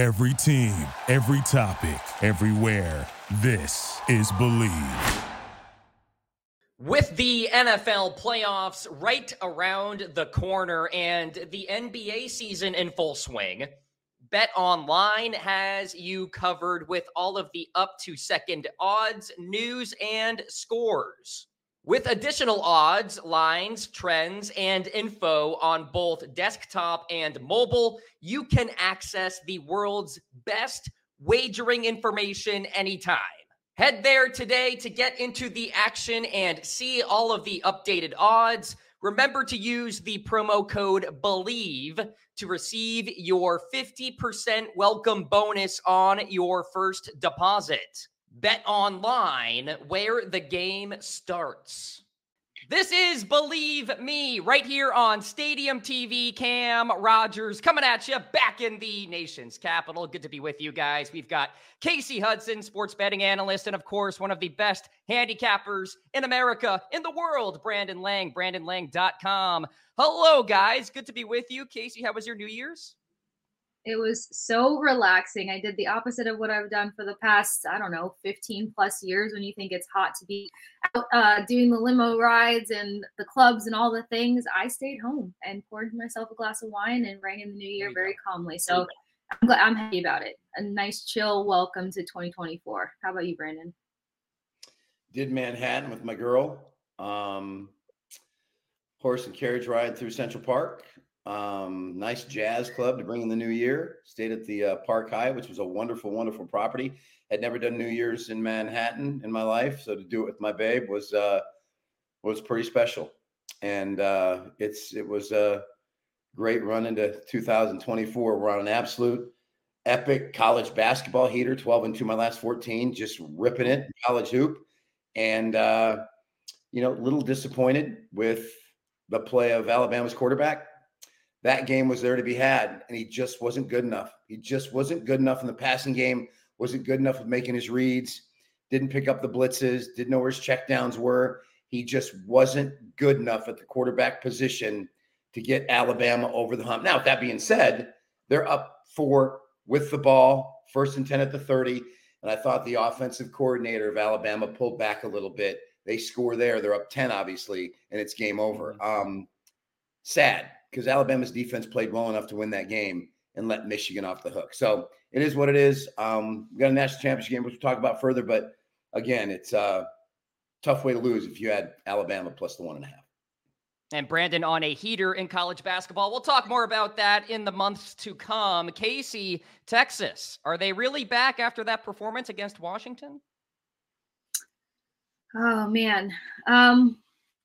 Every team, every topic, everywhere. This is Bleav. With the NFL playoffs right around the corner and the NBA season in full swing, Bet Online has you covered with all of the up to second odds, news, and scores. With additional odds, lines, trends, and info on both desktop and mobile, you can access the world's best wagering information anytime. Head there today to get into the action and see all of the updated odds. Remember to use the promo code BLEAV to receive your 50% welcome bonus on your first deposit. Bet online where the game starts. This is Bleav Me right here on Stadium TV. Cam Rogers coming at you back in the nation's capital. Good to be with you guys. We've got Kasey Hudson, sports betting analyst, and of course, one of the best handicappers in America, in the world, Brandon Lang, brandonlang.com. Hello, guys. Good to be with you. Kasey, how was your New Year's? It was so relaxing. I did the opposite of what I've done for the past, I don't know, 15 plus years when you think it's hot to be out uh, doing the limo rides and the clubs and all the things. I stayed home and poured myself a glass of wine and rang in the new year very calmly. So I'm glad I'm happy about it. A nice chill welcome to 2024. How about you, Brandon? Did Manhattan with my girl. Um, horse and carriage ride through Central Park. Um, nice jazz club to bring in the new year. Stayed at the uh, Park Hyatt, which was a wonderful, wonderful property. Had never done New Year's in Manhattan in my life, so to do it with my babe was uh, was pretty special. And uh, it's it was a great run into 2024. We're on an absolute epic college basketball heater. 12 and two my last 14, just ripping it college hoop. And uh, you know, a little disappointed with the play of Alabama's quarterback that game was there to be had, and he just wasn't good enough. He just wasn't good enough in the passing game, wasn't good enough with making his reads, didn't pick up the blitzes, didn't know where his checkdowns were. He just wasn't good enough at the quarterback position to get Alabama over the hump. Now, with that being said, they're up four with the ball, first and 10 at the 30. And I thought the offensive coordinator of Alabama pulled back a little bit. They score there. They're up 10, obviously, and it's game over. Mm-hmm. Um, sad because Alabama's defense played well enough to win that game and let Michigan off the hook. So it is what it is. Um, we got a national championship game, which we'll talk about further. But again, it's a tough way to lose if you had Alabama plus the one and a half. And Brandon on a heater in college basketball. We'll talk more about that in the months to come. Kasey, Texas, are they really back after that performance against Washington? Oh man. Um,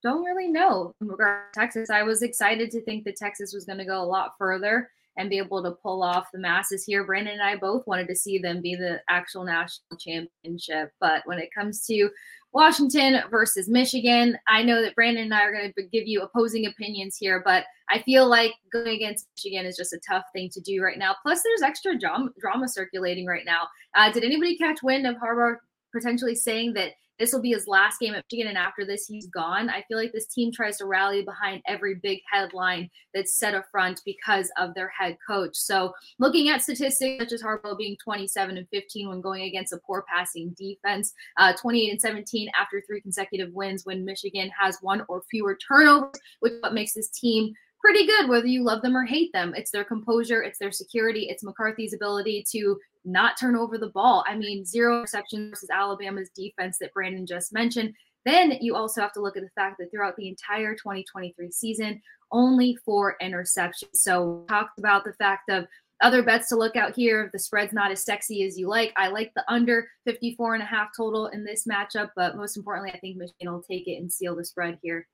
don't really know in regard to Texas. I was excited to think that Texas was going to go a lot further and be able to pull off the masses here. Brandon and I both wanted to see them be the actual national championship. But when it comes to Washington versus Michigan, I know that Brandon and I are going to give you opposing opinions here, but I feel like going against Michigan is just a tough thing to do right now. Plus, there's extra drama, circulating right now. Uh, did anybody catch wind of Harbaugh potentially saying that this will be his last game at Michigan, and after this, he's gone. I feel like this team tries to rally behind every big headline that's set up front because of their head coach. So, looking at statistics such as Harbaugh being 27 and 15 when going against a poor passing defense, uh, 28 and 17 after three consecutive wins when Michigan has one or fewer turnovers, which what makes this team pretty good, whether you love them or hate them. It's their composure, it's their security, it's McCarthy's ability to not turn over the ball. I mean, zero receptions versus Alabama's defense that Brandon just mentioned. Then you also have to look at the fact that throughout the entire 2023 season, only four interceptions. So talked about the fact of other bets to look out here. The spread's not as sexy as you like, I like the under 54 and a half total in this matchup. But most importantly, I think Michigan will take it and seal the spread here.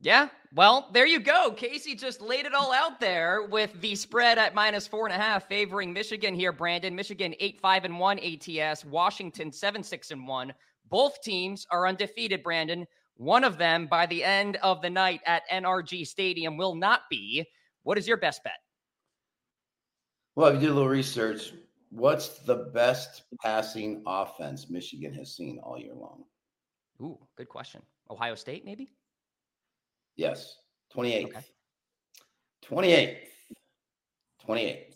Yeah, well, there you go. Kasey just laid it all out there with the spread at minus four and a half, favoring Michigan here. Brandon, Michigan eight five and one ATS, Washington seven six and one. Both teams are undefeated. Brandon, one of them by the end of the night at NRG Stadium will not be. What is your best bet? Well, if you do a little research, what's the best passing offense Michigan has seen all year long? Ooh, good question. Ohio State, maybe. Yes, 28th. Okay. 28th. 28th.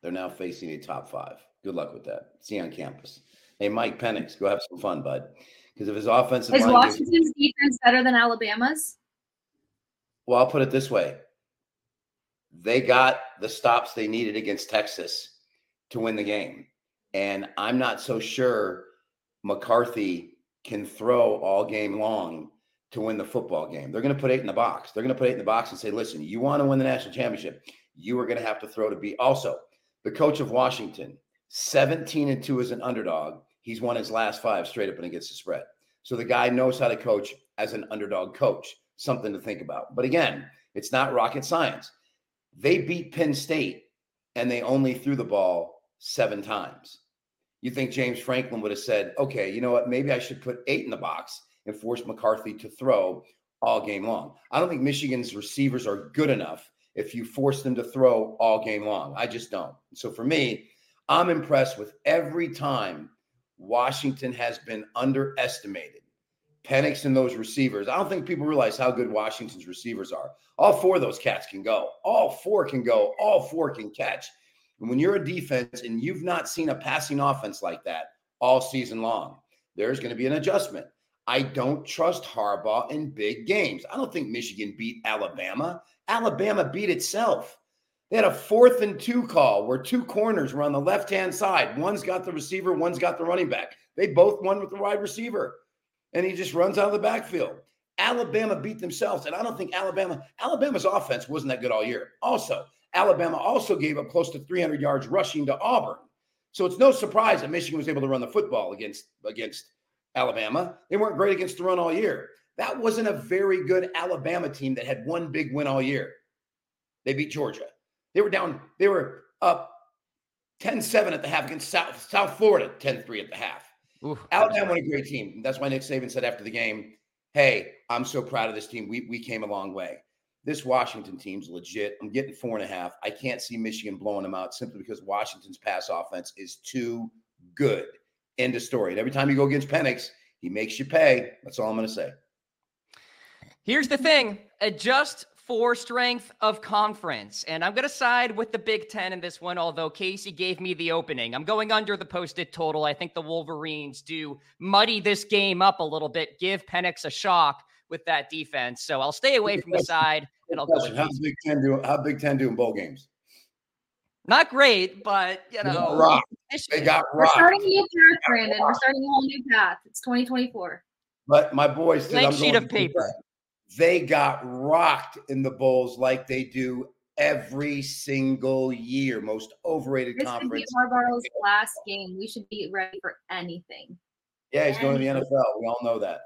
They're now facing a top five. Good luck with that. See you on campus. Hey, Mike Penix, go have some fun, bud. Because if his offensive is line Washington's gives, defense better than Alabama's? well, I'll put it this way: they got the stops they needed against Texas to win the game, and I'm not so sure McCarthy can throw all game long to win the football game. They're going to put eight in the box. They're going to put eight in the box and say, "Listen, you want to win the national championship, you are going to have to throw to beat." Also, the coach of Washington, 17 and 2 as an underdog. He's won his last five straight up and against the spread. So the guy knows how to coach as an underdog coach. Something to think about. But again, it's not rocket science. They beat Penn State and they only threw the ball seven times. You think James Franklin would have said, okay, you know what? Maybe I should put eight in the box and force McCarthy to throw all game long. I don't think Michigan's receivers are good enough if you force them to throw all game long. I just don't. So for me, I'm impressed with every time Washington has been underestimated. Penix and those receivers. I don't think people realize how good Washington's receivers are. All four of those cats can go. All four can go. All four can catch. And when you're a defense and you've not seen a passing offense like that all season long, there's going to be an adjustment. I don't trust Harbaugh in big games. I don't think Michigan beat Alabama. Alabama beat itself. They had a fourth and two call where two corners were on the left hand side. One's got the receiver, one's got the running back. They both won with the wide receiver. And he just runs out of the backfield. Alabama beat themselves. And I don't think Alabama, Alabama's offense wasn't that good all year. Also, Alabama also gave up close to 300 yards rushing to Auburn. So it's no surprise that Michigan was able to run the football against against Alabama. They weren't great against the run all year. That wasn't a very good Alabama team that had one big win all year. They beat Georgia. They were down, they were up 10-7 at the half against South, South Florida, 10-3 at the half. Oof, Alabama won a great team. That's why Nick Saban said after the game, hey, I'm so proud of this team. We, we came a long way. This Washington team's legit. I'm getting four and a half. I can't see Michigan blowing them out simply because Washington's pass offense is too good. End of story. And every time you go against Penix, he makes you pay. That's all I'm going to say. Here's the thing adjust for strength of conference. And I'm going to side with the Big Ten in this one, although Kasey gave me the opening. I'm going under the posted total. I think the Wolverines do muddy this game up a little bit, give Penix a shock with that defense. So I'll stay away from the side and I'll go with how Big Ten do how Big Ten do in bowl games? Not great, but you know, rock. they got rocked. We're starting a new path, Brandon. We're starting a whole new path. It's 2024. But my boys, blank sheet of paper. They got rocked in the bowls like they do every single year. Most overrated this conference. This Harbaugh's last game. We should be ready for anything. Yeah, he's anything. going to the NFL. We all know that.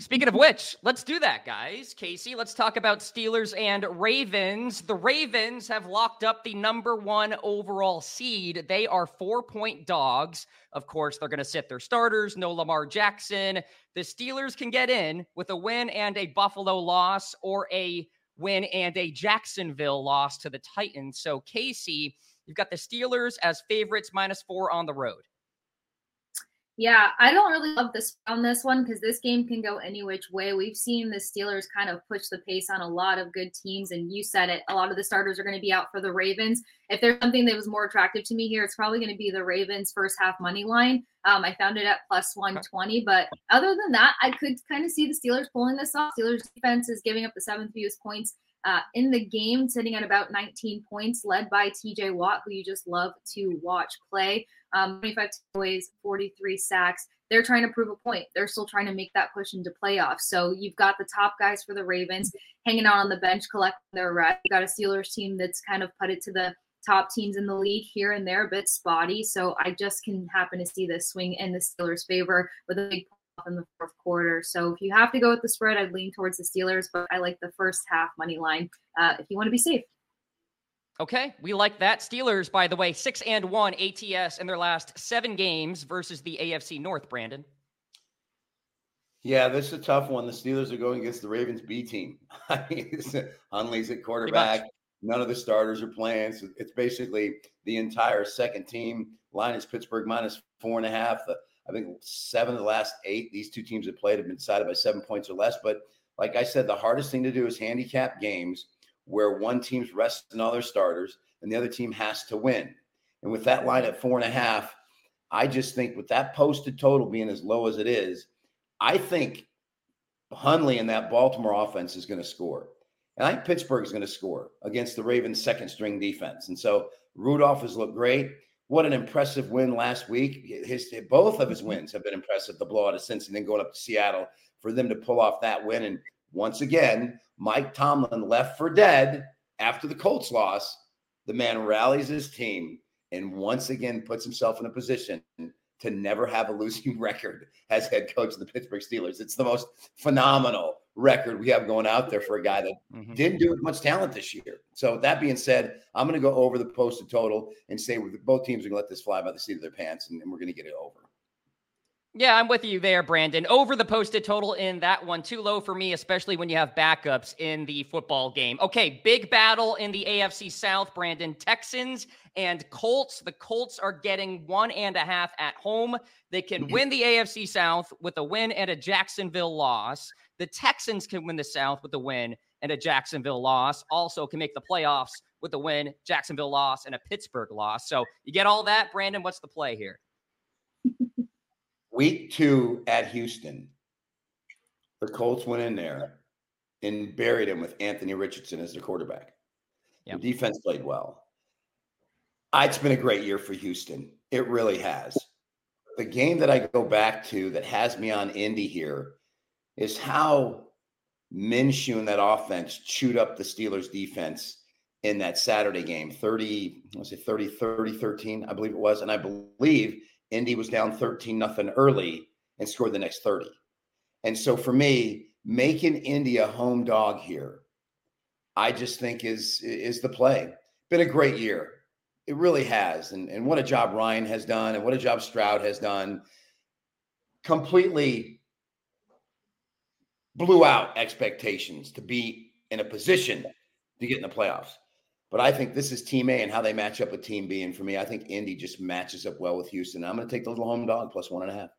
Speaking of which, let's do that, guys. Kasey, let's talk about Steelers and Ravens. The Ravens have locked up the number one overall seed. They are four point dogs. Of course, they're going to sit their starters, no Lamar Jackson. The Steelers can get in with a win and a Buffalo loss or a win and a Jacksonville loss to the Titans. So, Kasey, you've got the Steelers as favorites minus four on the road. Yeah, I don't really love this on this one because this game can go any which way. We've seen the Steelers kind of push the pace on a lot of good teams, and you said it. A lot of the starters are going to be out for the Ravens. If there's something that was more attractive to me here, it's probably going to be the Ravens first half money line. Um, I found it at plus 120, but other than that, I could kind of see the Steelers pulling this off. Steelers defense is giving up the seventh fewest points uh, in the game, sitting at about 19 points, led by TJ Watt, who you just love to watch play. Um, 25 takeaways, 43 sacks. They're trying to prove a point. They're still trying to make that push into playoffs. So you've got the top guys for the Ravens hanging out on the bench, collecting their rest. You've got a Steelers team that's kind of put it to the top teams in the league here and there, a bit spotty. So I just can happen to see this swing in the Steelers' favor with a big pop in the fourth quarter. So if you have to go with the spread, I'd lean towards the Steelers, but I like the first half money line uh, if you want to be safe. Okay, we like that. Steelers, by the way, six and one ATS in their last seven games versus the AFC North. Brandon. Yeah, this is a tough one. The Steelers are going against the Ravens B team. Huntley's at quarterback. None of the starters are playing. So it's basically the entire second team. Line is Pittsburgh minus four and a half. The I think seven of the last eight these two teams have played have been decided by seven points or less. But like I said, the hardest thing to do is handicap games where one team's resting all their starters and the other team has to win. And with that line at four and a half, I just think with that posted total being as low as it is, I think Huntley and that Baltimore offense is going to score. And I think Pittsburgh is going to score against the Ravens' second string defense. And so Rudolph has looked great. What an impressive win last week. His both of his wins have been impressive. The blowout of Cincinnati, and then going up to Seattle for them to pull off that win. And once again, Mike Tomlin left for dead after the Colts loss. The man rallies his team and once again puts himself in a position to never have a losing record as head coach of the Pittsburgh Steelers. It's the most phenomenal record we have going out there for a guy that mm-hmm. didn't do as much talent this year. So with that being said, I'm going to go over the posted total and say both teams are going to let this fly by the seat of their pants, and, and we're going to get it over. Yeah, I'm with you there, Brandon. Over the posted total in that one. Too low for me, especially when you have backups in the football game. Okay, big battle in the AFC South, Brandon. Texans and Colts. The Colts are getting one and a half at home. They can mm-hmm. win the AFC South with a win and a Jacksonville loss. The Texans can win the South with a win and a Jacksonville loss. Also can make the playoffs with a win, Jacksonville loss, and a Pittsburgh loss. So you get all that, Brandon. What's the play here? Week two at Houston, the Colts went in there and buried him with Anthony Richardson as their quarterback. Yep. The defense played well. It's been a great year for Houston. It really has. The game that I go back to that has me on Indy here is how Minshew and that offense chewed up the Steelers defense in that Saturday game 30, let's say 30, 30, 13, I believe it was. And I believe Indy was down 13 nothing early and scored the next 30. And so for me, making Indy a home dog here, I just think is is the play. Been a great year. It really has. And, and what a job Ryan has done and what a job Stroud has done. Completely blew out expectations to be in a position to get in the playoffs. But I think this is Team A and how they match up with Team B. And for me, I think Indy just matches up well with Houston. I'm going to take the little home dog plus one and a half.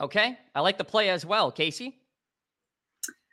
Okay. I like the play as well. Kasey?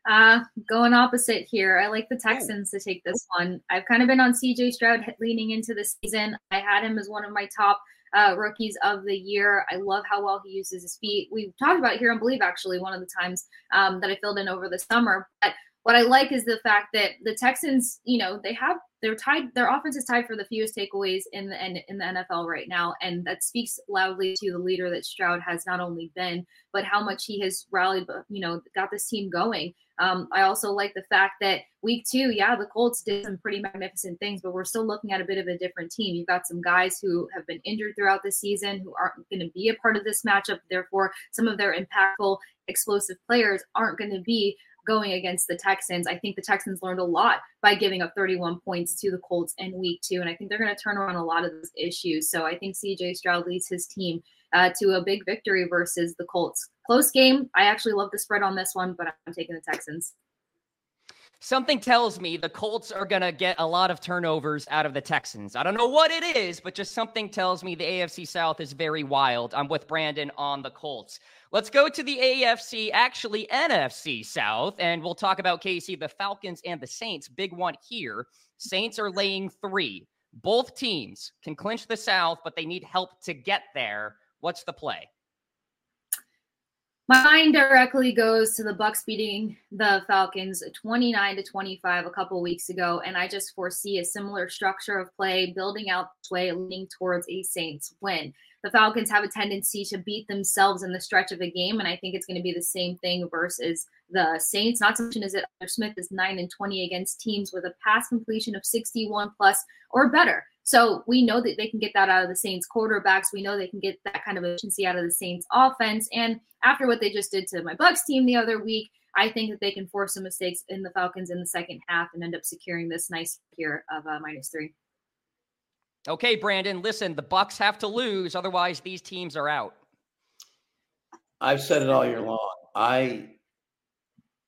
Uh, going opposite here. I like the Texans to take this one. I've kind of been on CJ Stroud leaning into the season. I had him as one of my top uh, rookies of the year. I love how well he uses his feet. We talked about here on Bleav actually one of the times um, that I filled in over the summer. But what I like is the fact that the Texans, you know, they have they're tied. Their offense is tied for the fewest takeaways in the in, the NFL right now, and that speaks loudly to the leader that Stroud has not only been, but how much he has rallied. You know, got this team going. Um, I also like the fact that week two, yeah, the Colts did some pretty magnificent things, but we're still looking at a bit of a different team. You've got some guys who have been injured throughout the season who aren't going to be a part of this matchup. Therefore, some of their impactful, explosive players aren't going to be going against the Texans. I think the Texans learned a lot by giving up 31 points to the Colts in week two. And I think they're going to turn around a lot of those issues. So I think CJ Stroud leads his team uh, to a big victory versus the Colts. Close game. I actually love the spread on this one, but I'm taking the Texans. Something tells me the Colts are going to get a lot of turnovers out of the Texans. I don't know what it is, but just something tells me the AFC South is very wild. I'm with Brandon on the Colts. Let's go to the AFC, actually NFC South, and we'll talk about Kasey, the Falcons and the Saints. Big one here. Saints are laying three. Both teams can clinch the South, but they need help to get there. What's the play? My mind directly goes to the Bucs beating the Falcons 29 to 25 a couple weeks ago, and I just foresee a similar structure of play building out this way, leaning towards a Saints win the Falcons have a tendency to beat themselves in the stretch of a game, and I think it's going to be the same thing versus the Saints. Not to mention is that Smith is nine and twenty against teams with a pass completion of sixty-one plus or better. So we know that they can get that out of the Saints quarterbacks. We know they can get that kind of efficiency out of the Saints offense. And after what they just did to my Bucs team the other week, I think that they can force some mistakes in the Falcons in the second half and end up securing this nice here of uh, minus three. Okay, Brandon, listen, the Bucs have to lose, otherwise these teams are out. I've said it all year long. I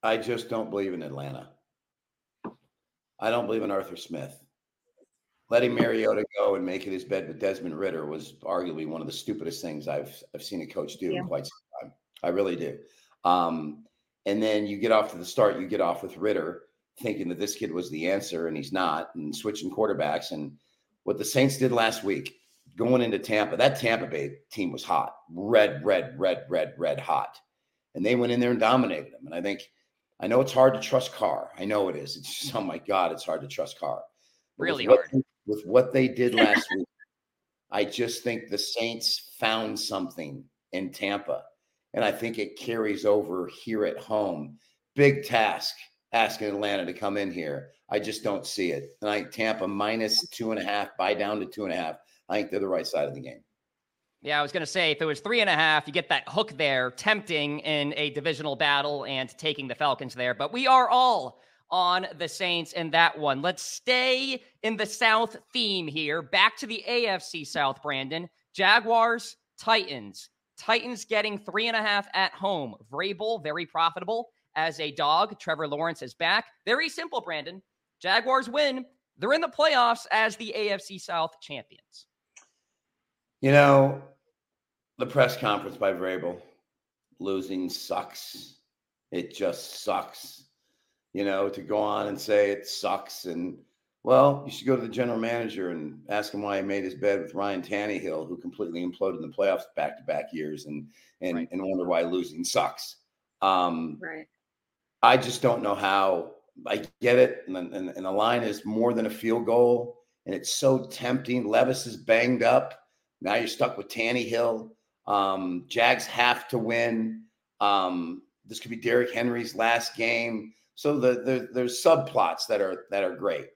I just don't believe in Atlanta. I don't believe in Arthur Smith. Letting Mariota go and making his bed with Desmond Ridder was arguably one of the stupidest things I've I've seen a coach do yeah. in quite some time. I really do. Um, and then you get off to the start, you get off with Ritter, thinking that this kid was the answer, and he's not, and switching quarterbacks and what the Saints did last week, going into Tampa, that Tampa Bay team was hot, red, red, red, red, red hot. And they went in there and dominated them. And I think, I know it's hard to trust Carr. I know it is. It's just, oh my God, it's hard to trust Carr. Really with hard. What, with what they did last week, I just think the Saints found something in Tampa. And I think it carries over here at home. Big task asking Atlanta to come in here. I just don't see it. And I Tampa minus two and a half, buy down to two and a half. I think they're the right side of the game. Yeah, I was going to say if it was three and a half, you get that hook there, tempting in a divisional battle and taking the Falcons there. But we are all on the Saints in that one. Let's stay in the South theme here. Back to the AFC South, Brandon. Jaguars, Titans. Titans getting three and a half at home. Vrabel, very profitable as a dog. Trevor Lawrence is back. Very simple, Brandon. Jaguars win. They're in the playoffs as the AFC South champions. You know, the press conference by Vrabel losing sucks. It just sucks. You know, to go on and say it sucks. And well, you should go to the general manager and ask him why he made his bed with Ryan Tannehill, who completely imploded in the playoffs back to back years, and and right. and wonder why losing sucks. Um, right. I just don't know how. I get it, and, and, and the line is more than a field goal, and it's so tempting. Levis is banged up. Now you're stuck with Tannehill. Um, Jags have to win. Um, this could be Derrick Henry's last game. So the, the, there's subplots that are that are great.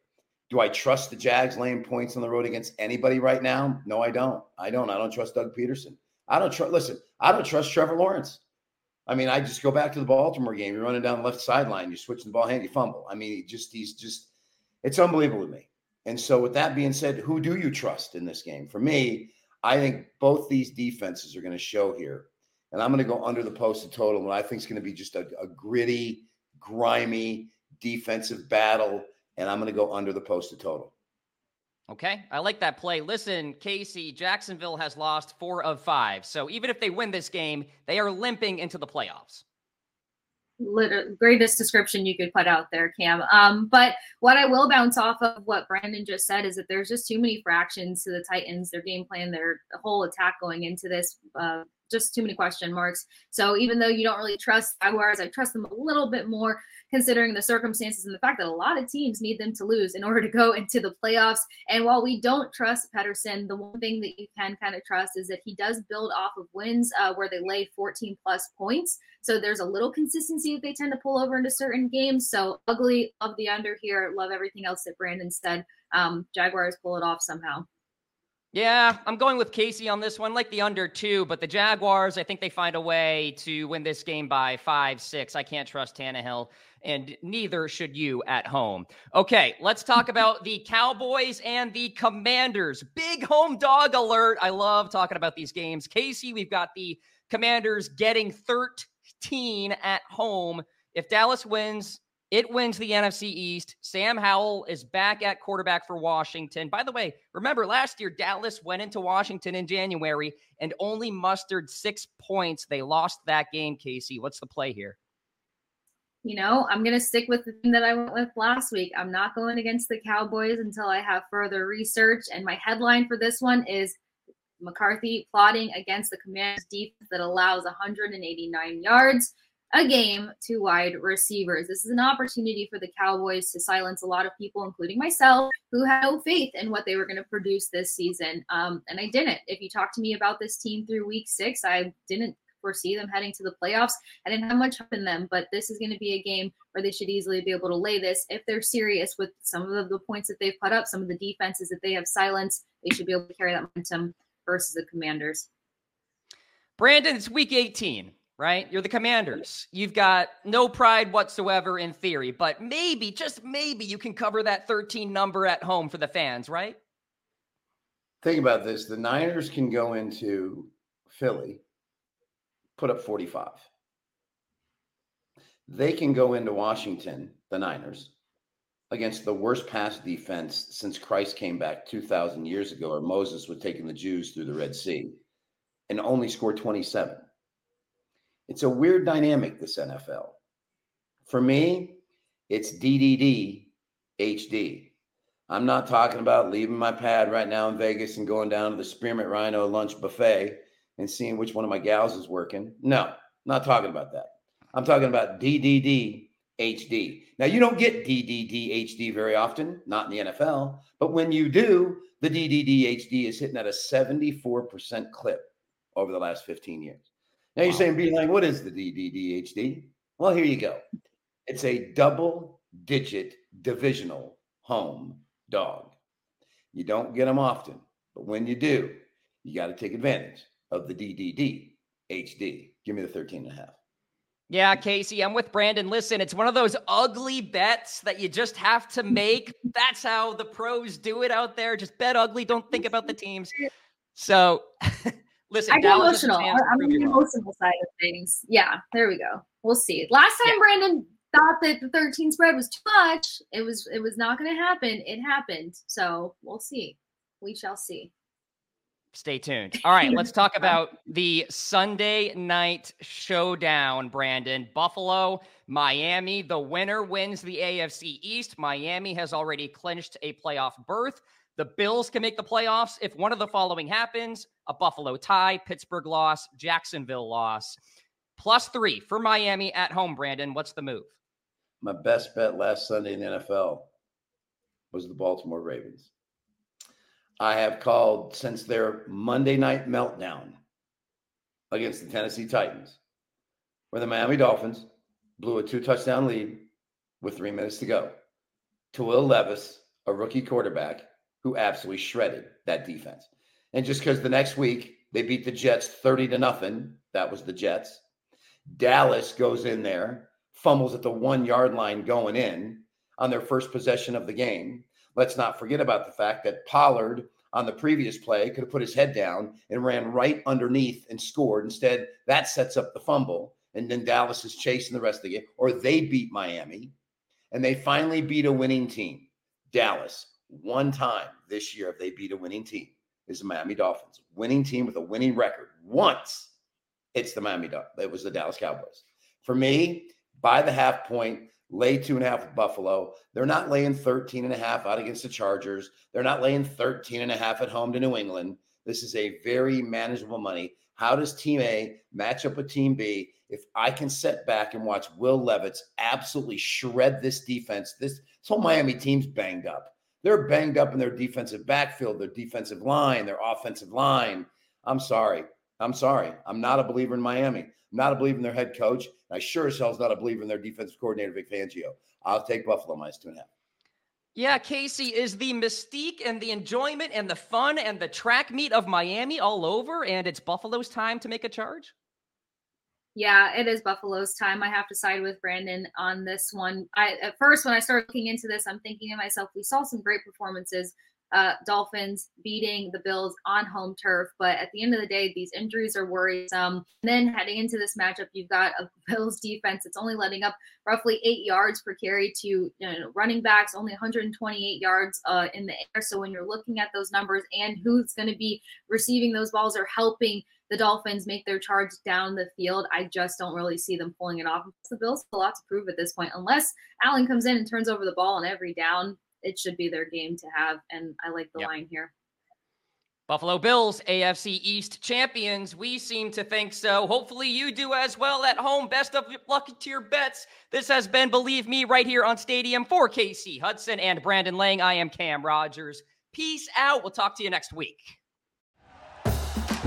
Do I trust the Jags laying points on the road against anybody right now? No, I don't. I don't. I don't trust Doug Pederson. I don't trust. Listen, I don't trust Trevor Lawrence. I mean, I just go back to the Baltimore game. You're running down the left sideline, you're switching the ball hand, you fumble. I mean, just he's just it's unbelievable to me. And so, with that being said, who do you trust in this game? For me, I think both these defenses are going to show here, and I'm going to go under the posted total. And I think it's going to be just a, a gritty, grimy defensive battle, and I'm going to go under the posted total. Okay, I like that play. Listen, Kasey, Jacksonville has lost four of five. So even if they win this game, they are limping into the playoffs. Literally, greatest description you could put out there, Cam. Um, but what I will bounce off of what Brandon just said is that there's just too many fractions to the Titans, their game plan, their whole attack going into this. Uh, just too many question marks. So even though you don't really trust Jaguars, I trust them a little bit more considering the circumstances and the fact that a lot of teams need them to lose in order to go into the playoffs. And while we don't trust Pederson, the one thing that you can kind of trust is that he does build off of wins uh, where they lay 14 plus points. So there's a little consistency that they tend to pull over into certain games. So ugly, love the under here, love everything else that Brandon said. Um, Jaguars pull it off somehow. Yeah, I'm going with Kasey on this one, like the under two, but the Jaguars, I think they find a way to win this game by five, six. I can't trust Tannehill and neither should you at home. Okay, let's talk about the Cowboys and the Commanders. Big home dog alert. I love talking about these games. Kasey, we've got the Commanders getting 13 at home. If Dallas wins, it wins the NFC East. Sam Howell is back at quarterback for Washington. By the way, remember last year, Dallas went into Washington in January and only mustered six points. They lost that game, Kasey. What's the play here? you know, I'm going to stick with the thing that I went with last week. I'm not going against the Cowboys until I have further research. And my headline for this one is McCarthy plotting against the Commanders defense that allows 189 yards a game to wide receivers. This is an opportunity for the Cowboys to silence a lot of people, including myself, who had no faith in what they were going to produce this season. Um, and I didn't. If you talk to me about this team through week six, I didn't foresee them heading to the playoffs. I didn't have much hope in them, but this is going to be a game where they should easily be able to lay this if they're serious with some of the points that they've put up, some of the defenses that they have silenced. They should be able to carry that momentum versus the Commanders. Brandon, it's week 18 right? You're the commanders. You've got no pride whatsoever in theory, but maybe, just maybe, you can cover that 13 number at home for the fans, right? Think about this the Niners can go into Philly put up 45. They can go into Washington, the Niners, against the worst pass defense since Christ came back 2,000 years ago, or Moses was taking the Jews through the Red Sea, and only score 27. It's a weird dynamic, this NFL. For me, it's DDD HD. I'm not talking about leaving my pad right now in Vegas and going down to the Spearmint Rhino lunch buffet and seeing which one of my gals is working. No, not talking about that. I'm talking about DDD HD. Now, you don't get DDD HD very often, not in the NFL, but when you do, the DDD HD is hitting at a 74% clip over the last 15 years. Now you're saying, B Lang, what is the DDD HD? Well, here you go. It's a double digit divisional home dog. You don't get them often, but when you do, you got to take advantage of the DDD HD. Give me the 13 and a half. Yeah, Kasey, I'm with Brandon. Listen, it's one of those ugly bets that you just have to make. That's how the pros do it out there. Just bet ugly. Don't think about the teams. So, listen, I get emotional. I'm on the emotional side of things. Yeah, there we go. We'll see. Last time yeah. Brandon thought that the 13 spread was too much. It was. It was not going to happen. It happened. So we'll see. We shall see. Stay tuned. All right, let's talk about the Sunday night showdown, Brandon. Buffalo, Miami. The winner wins the AFC East. Miami has already clinched a playoff berth. The Bills can make the playoffs if one of the following happens a Buffalo tie, Pittsburgh loss, Jacksonville loss. Plus three for Miami at home, Brandon. What's the move? My best bet last Sunday in the NFL was the Baltimore Ravens. I have called since their Monday night meltdown against the Tennessee Titans, where the Miami Dolphins blew a two touchdown lead with three minutes to go to Will Levis, a rookie quarterback who absolutely shredded that defense. And just because the next week they beat the Jets 30 to nothing, that was the Jets. Dallas goes in there, fumbles at the one yard line going in on their first possession of the game. Let's not forget about the fact that Pollard on the previous play could have put his head down and ran right underneath and scored. Instead, that sets up the fumble. And then Dallas is chasing the rest of the game, or they beat Miami and they finally beat a winning team. Dallas, one time this year, if they beat a winning team, is the Miami Dolphins. Winning team with a winning record. Once it's the Miami Dolphins. It was the Dallas Cowboys. For me, by the half point, lay two and a half with Buffalo. They're not laying 13 and a half out against the Chargers. They're not laying 13 and a half at home to New England. This is a very manageable money. How does team A match up with team B? If I can set back and watch Will Levis absolutely shred this defense, this, this whole Miami team's banged up. They're banged up in their defensive backfield, their defensive line, their offensive line. I'm sorry. I'm sorry. I'm not a believer in Miami. I'm not a believer in their head coach. I sure as hell's not a believer in their defensive coordinator, Vic Fangio. I'll take Buffalo minus two and a half. Yeah, Kasey, is the mystique and the enjoyment and the fun and the track meet of Miami all over, and it's Buffalo's time to make a charge? Yeah, it is Buffalo's time. I have to side with Brandon on this one. I at first when I started looking into this, I'm thinking to myself, we saw some great performances uh, Dolphins beating the Bills on home turf. But at the end of the day, these injuries are worrisome. And then heading into this matchup, you've got a Bills defense that's only letting up roughly eight yards per carry to you know, running backs, only 128 yards uh, in the air. So when you're looking at those numbers and who's going to be receiving those balls or helping the Dolphins make their charge down the field, I just don't really see them pulling it off. The Bills have a lot to prove at this point, unless Allen comes in and turns over the ball on every down it should be their game to have. And I like the yep. line here. Buffalo Bills, AFC East champions. We seem to think so. Hopefully, you do as well at home. Best of luck to your bets. This has been Bleav Me right here on Stadium for Kasey Hudson and Brandon Lang. I am Cam Rogers. Peace out. We'll talk to you next week.